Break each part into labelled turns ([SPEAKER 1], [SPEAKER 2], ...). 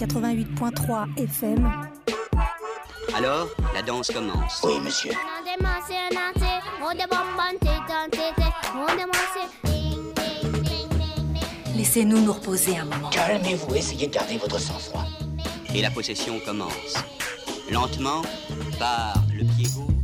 [SPEAKER 1] 88.3 FM.
[SPEAKER 2] Alors, la danse commence.
[SPEAKER 3] Oui, monsieur.
[SPEAKER 4] Laissez-nous nous reposer un moment.
[SPEAKER 3] Calmez-vous, essayez de garder votre sang-froid.
[SPEAKER 2] Et la possession commence. Lentement, par le pied gauche.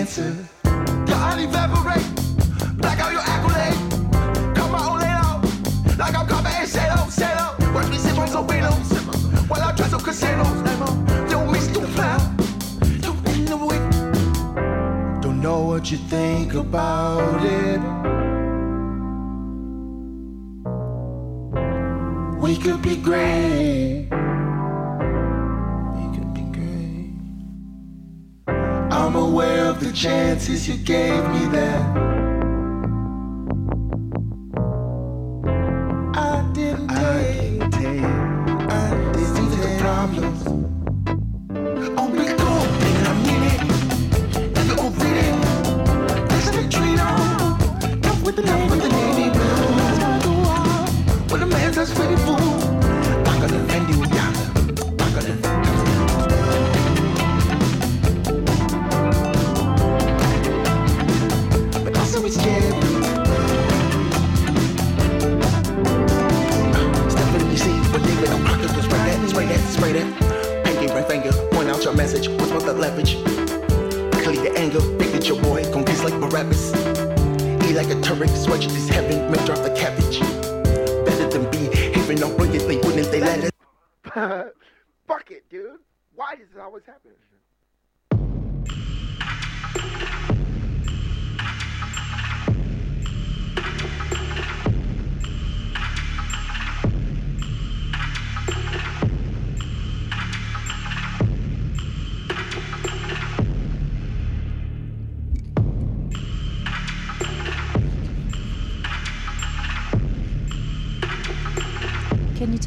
[SPEAKER 5] dancer. Your heart evaporate, black out your accolade. Come on, lay out, like I'm coming, set up, set up. Me sip on some windows, while I try some casinos. Don't miss the flower, don't end the week. Don't know what you think about it. We could be great.
[SPEAKER 1] chances you gave me that.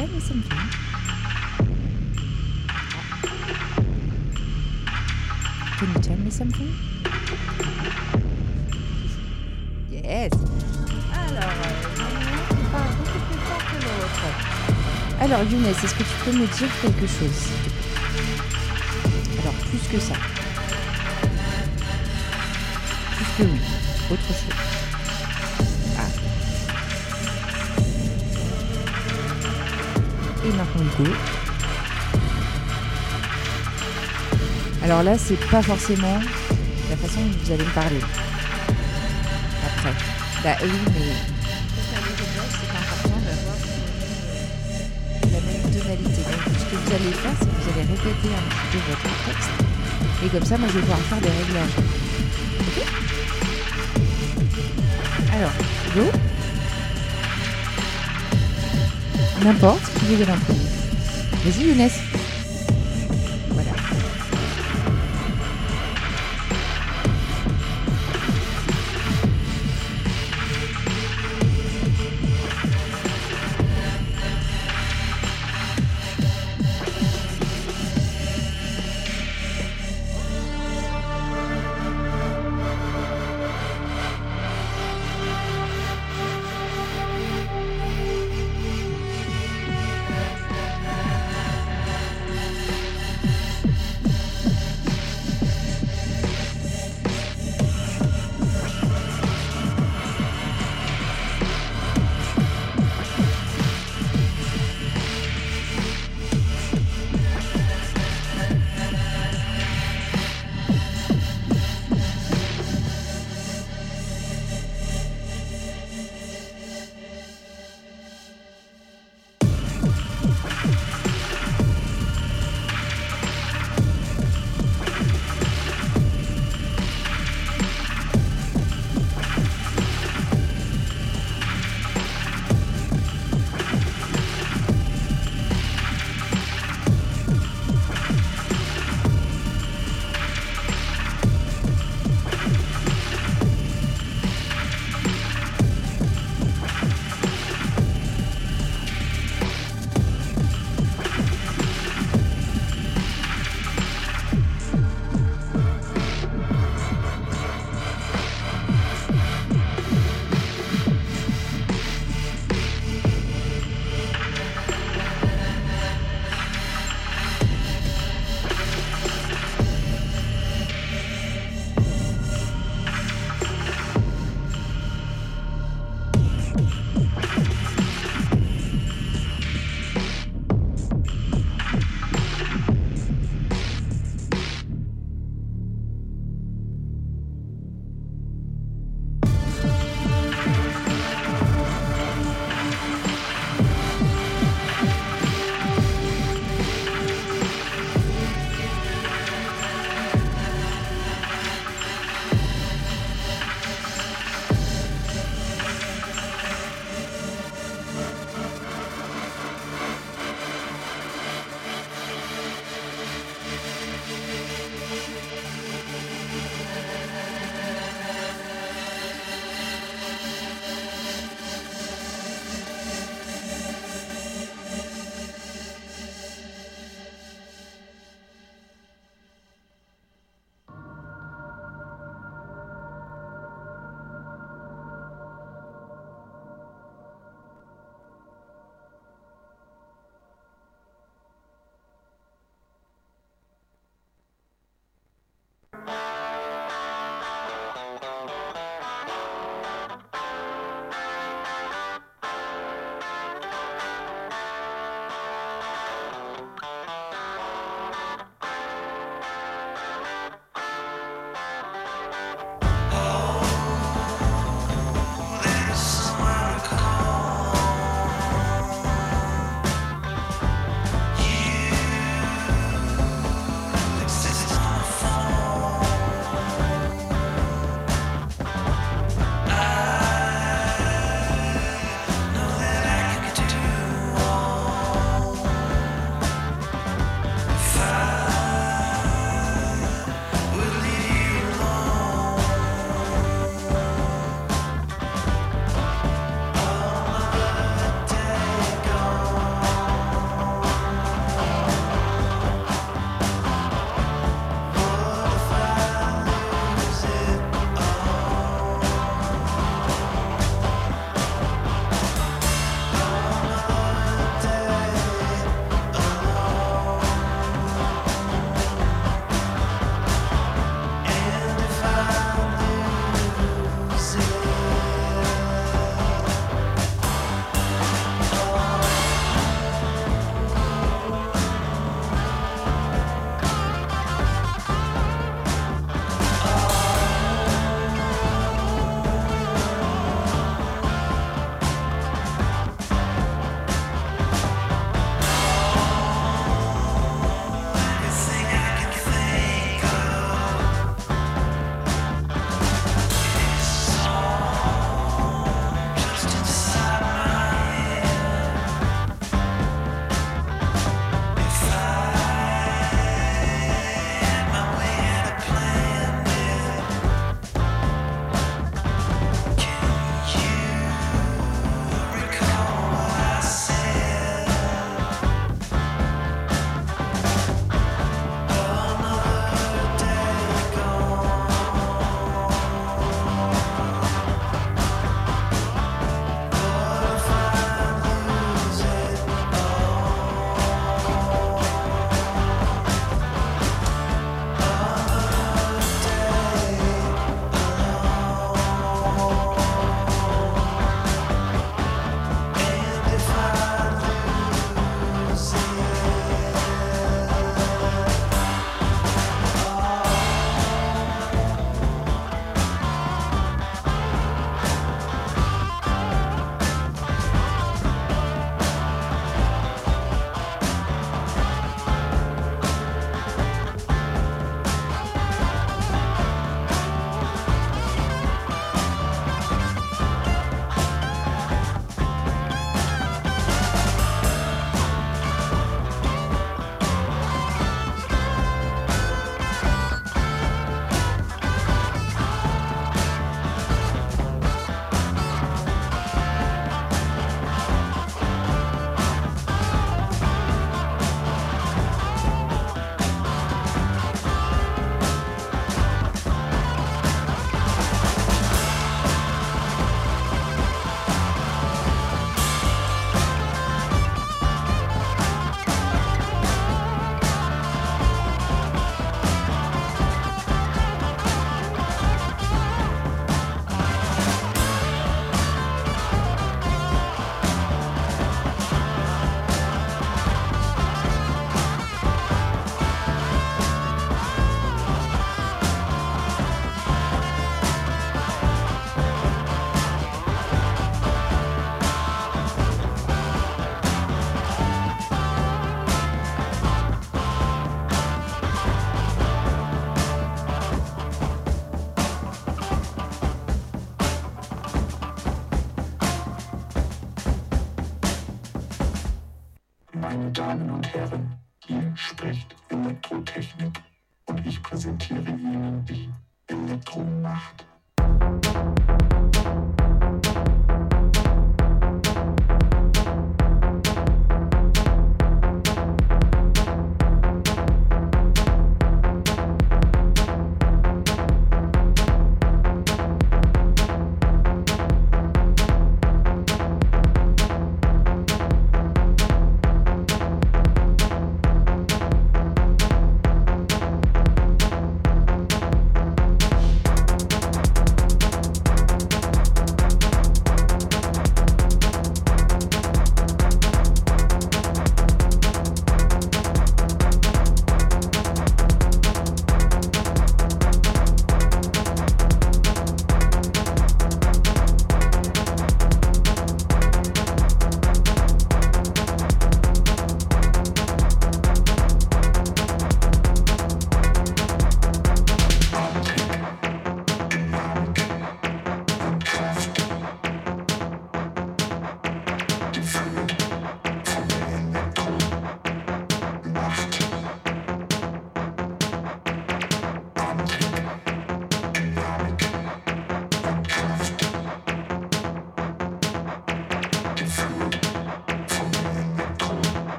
[SPEAKER 1] seul et ça me vient. Can you tell me something? Yes! Alors, euh, parle beaucoup. Alors, Younes,
[SPEAKER 6] est-ce que tu peux me dire quelque chose? Alors, plus que ça. Plus que oui, autre chose. Alors là, c'est pas forcément la façon dont vous allez me parler. Après. Bah oui, mais ce que vous allez faire, c'est que vous allez répéter un petit peu votre texte. Et comme ça, moi, je vais pouvoir faire des réglages. Ok Alors, go. N'importe, Vas-y Younes.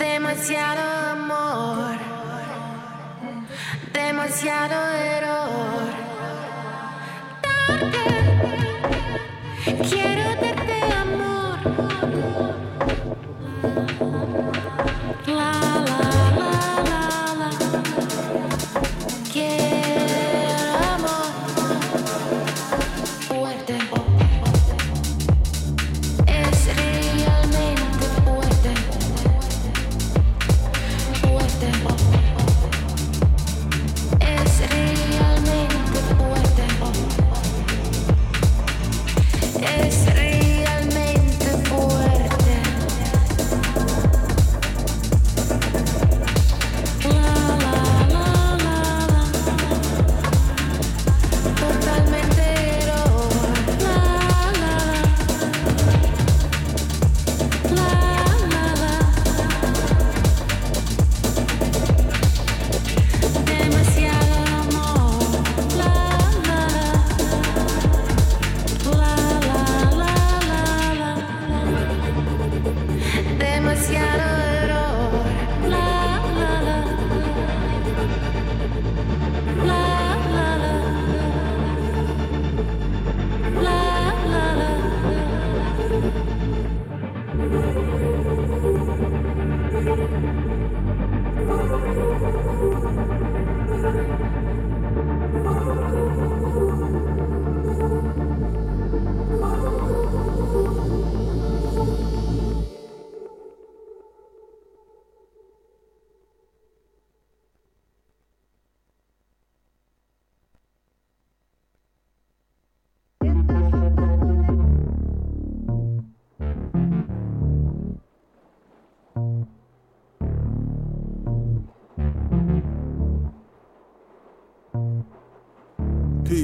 [SPEAKER 7] Demasiado amor, demasiado error. Quiero darte amor. La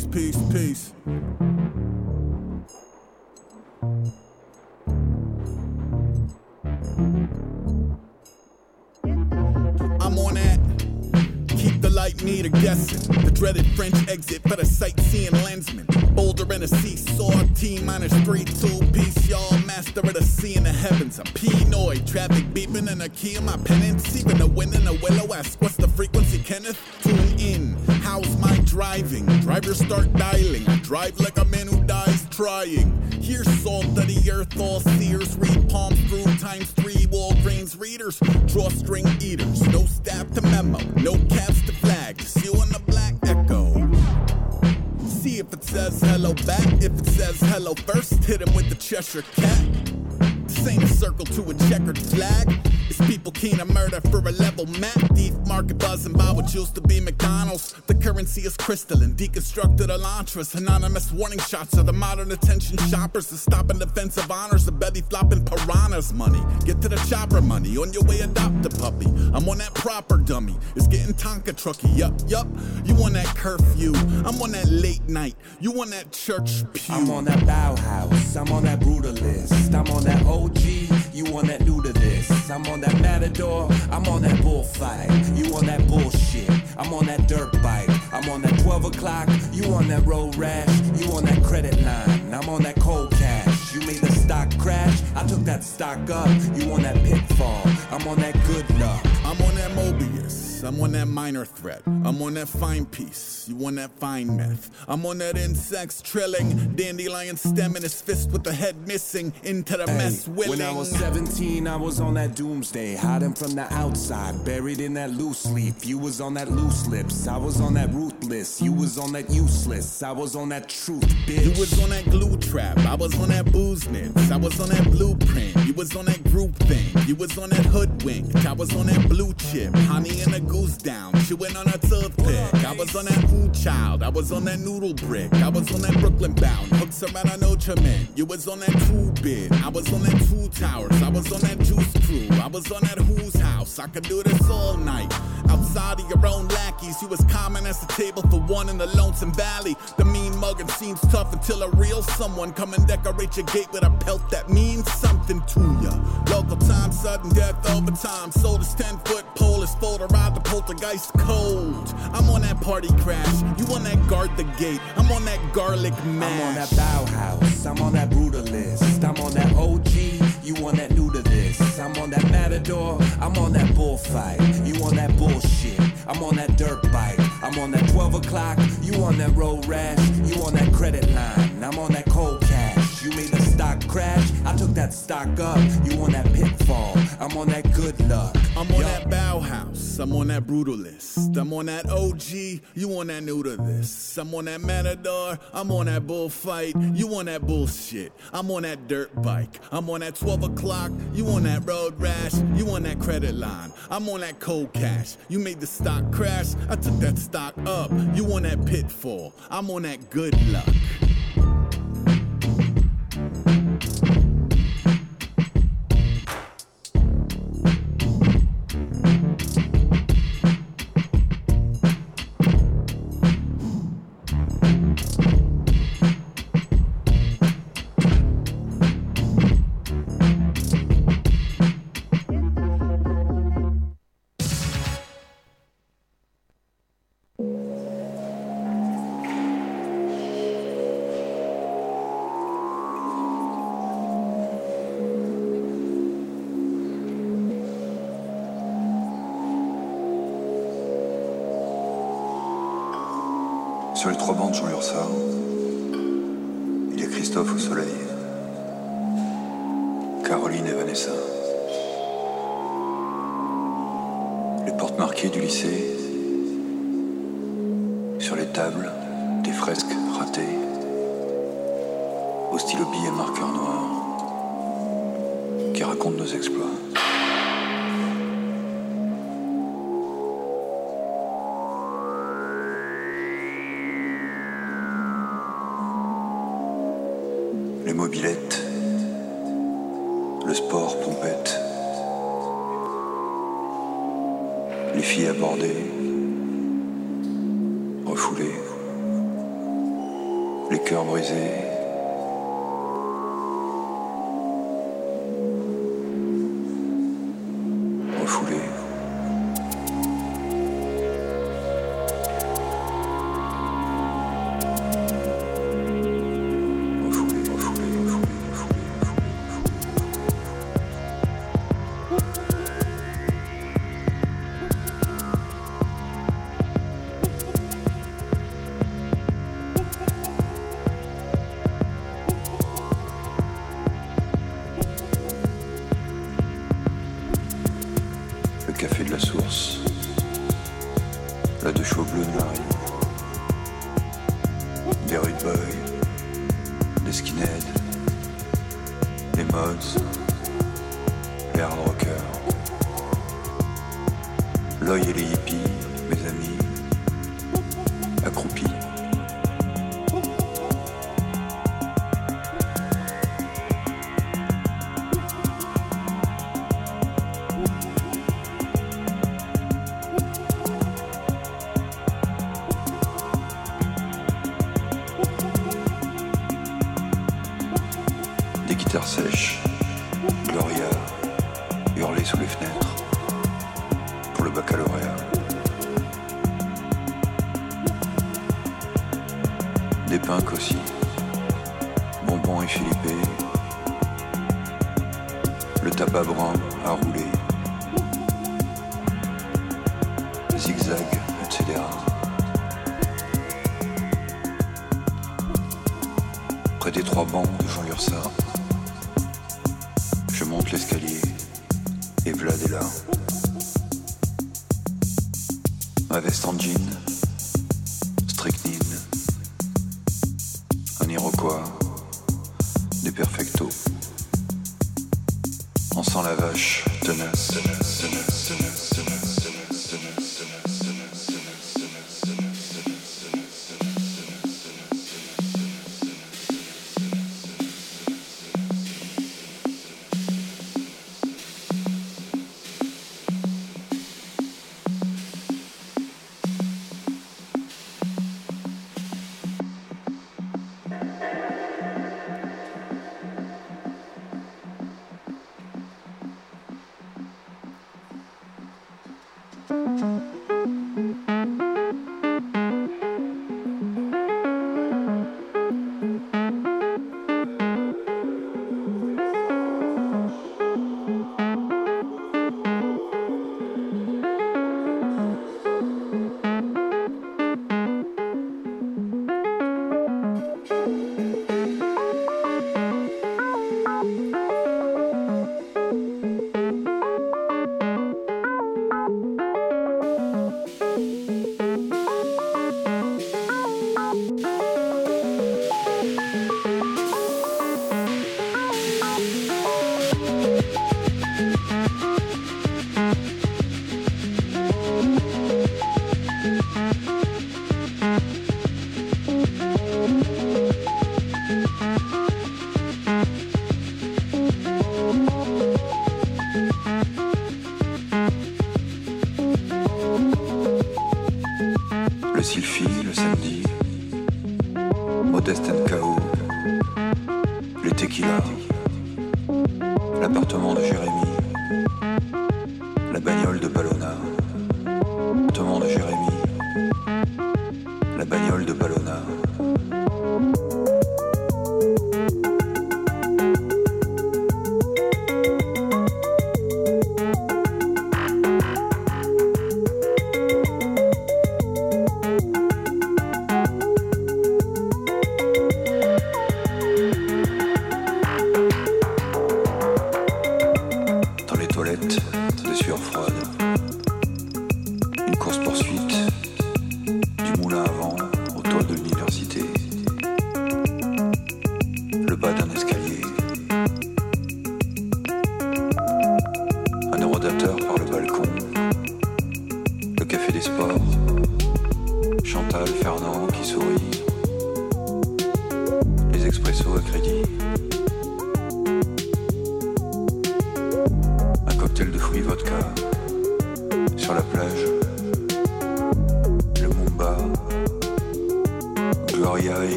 [SPEAKER 8] Peace, peace, peace. I'm on that. Keep the light meter guessing. The dreaded French exit for the sightseeing lensman. Boulder in a seesaw, T minus three, two piece, y'all. Master of the sea and the heavens. I'm Pinoy, traffic beeping and a key in my penance. Even the wind in the willow ask, what's the frequency, Kenneth? Tune in. How's my driving? Drivers start dialing. I drive like a man who dies trying. Here's salt of the earth, all seers. Read palm through times three. Walgreens readers, drawstring eaters. No staff to memo, no caps to flag. Just you and the black echo. See if it says hello back. If it says hello first, hit him with the Cheshire cat. A circle to a checkered flag. It's people keen to murder for a level map. Thief market buzzing by what used to be McDonald's. The currency is crystalline, deconstructed elantras. Anonymous warning shots of the modern attention shoppers. The stopping defense of honors, the belly flopping piranhas money. Get to the chopper money, on your way adopt a puppy. I'm on that proper dummy. It's getting Tonka trucky. Yup, yup. You on that curfew. I'm on that late night. You on that church pew.
[SPEAKER 9] I'm on that Bauhaus, I'm on that brutalist, I'm on that OG, you on that new to this. I'm on that matador, I'm on that bullfight, you on that bullshit. I'm on that dirt bike, I'm on that 12 o'clock, you on that road rash, you on that credit line, I'm on that cold cash. You made the stock crash, I took that stock up, you on that pitfall, I'm on that good luck.
[SPEAKER 8] I'm on that Mobius. I'm on that minor threat. I'm on that fine piece. You on that fine meth. I'm on that insects trilling. Dandelion stemming his fist with the head missing into the mess willing.
[SPEAKER 9] When I was 17, I was on that doomsday, hiding from the outside, buried in that loose leaf. You was on that loose lips, I was on that ruthless. You was on that useless, I was on that truth, bitch.
[SPEAKER 8] You was on that glue trap. I was on that booze nits. I was on that blueprint. You was on that group thing. You was on that hoodwink. I was on that blue chip. Honey and a goose down. Chewing on a toothpick. I was on that ooh child. I was on that noodle brick. I was on that Brooklyn bound. Hooks around a Notre Man. You was on that two bit. I was on that two towers. I was on that juice crew. I was on that who's house. I could do this all night. Outside of your own lackeys, you was common as the table for one in the lonesome valley. The mean mugging seems tough until a real someone come and decorate your gate with a pelt that means something to ya. Local time, sudden death overtime. Sold this 10 foot pole is full to the poltergeist cold. I'm on that party crash. You on that guard the gate. I'm on that garlic mash.
[SPEAKER 9] I'm on that Bauhaus, I'm on that brutalist, I'm on that OG, you on that new to this. I'm on that matador, I'm on that bullfight, you on that bullshit. I'm on that dirt bike, I'm on that 12 o'clock, you on that road rash, you on that credit line, I'm on that cold crash, I took that stock up, you on that pitfall, I'm on that good luck.
[SPEAKER 8] I'm on that Bauhaus, I'm on that brutalist. I'm on that OG, you on that new to this. I'm on that matador, I'm on that bullfight, you on that bullshit. I'm on that dirt bike, I'm on that 12 o'clock, you on that road rash, you on that credit line. I'm on that cold cash, you made the stock crash, I took that stock up, you on that pitfall, I'm on that good luck.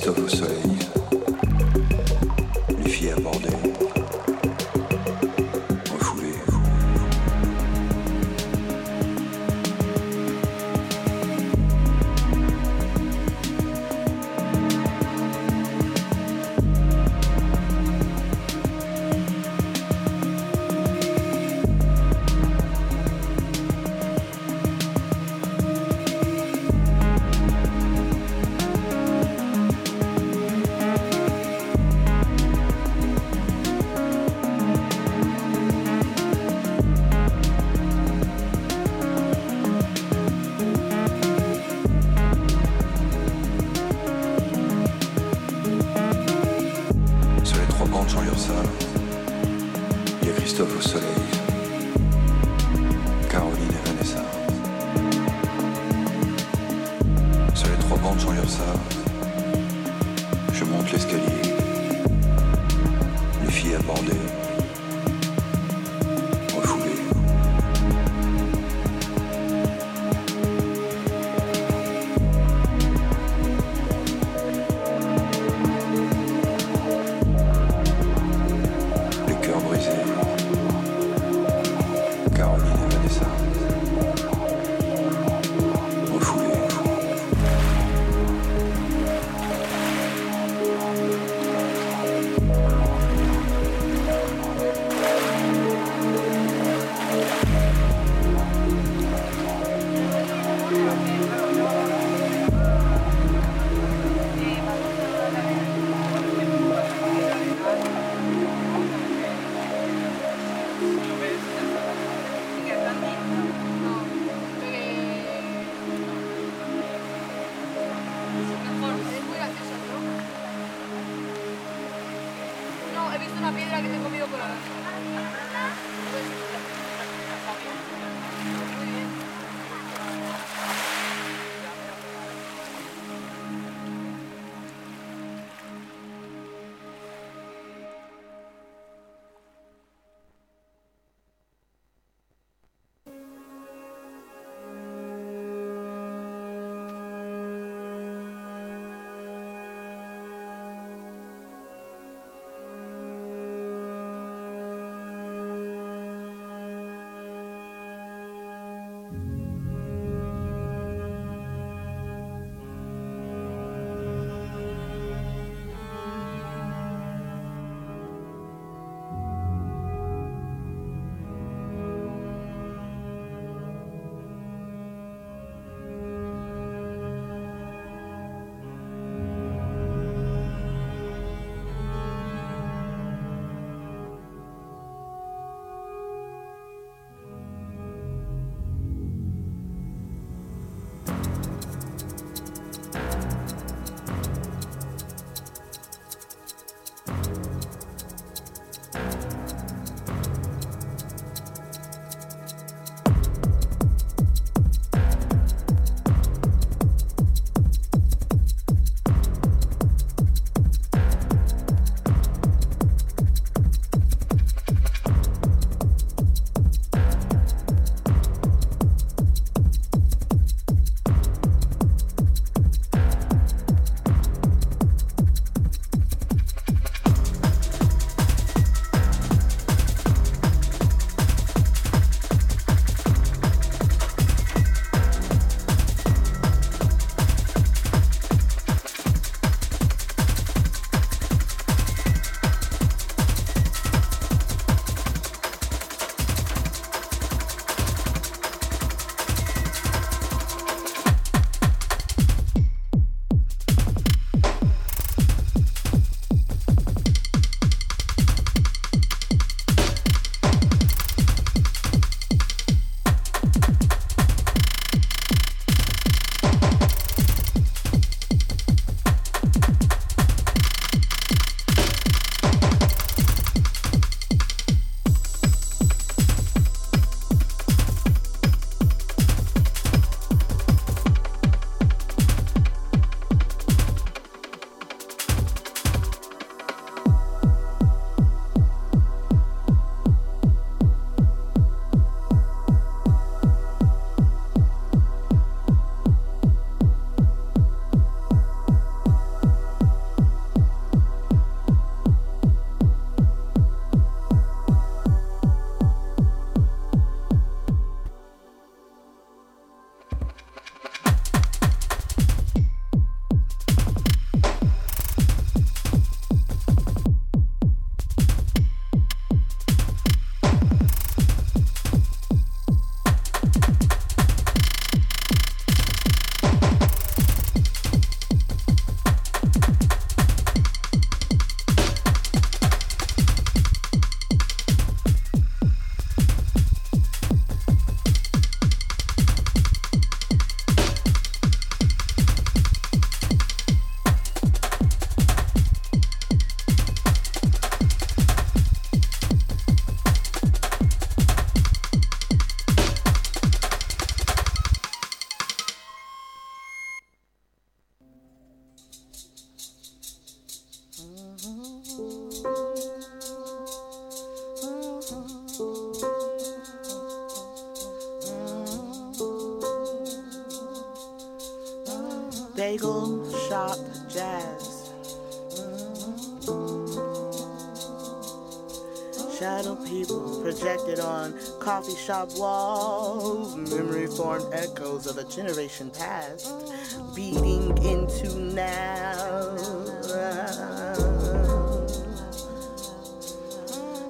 [SPEAKER 10] Christophe au soleil, les filles abordées,
[SPEAKER 11] shop walls, memory formed echoes of a generation past, beating into now.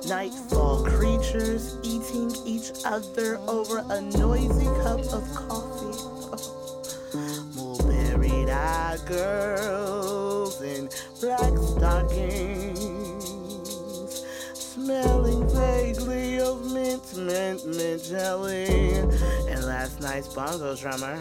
[SPEAKER 11] Nightfall creatures eating each other over a noisy cup of coffee. Bongo drummer.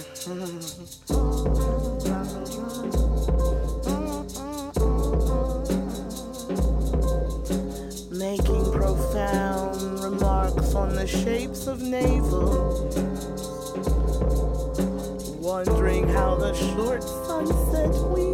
[SPEAKER 11] Making profound remarks on the shapes of navels. Wondering how the short sunset we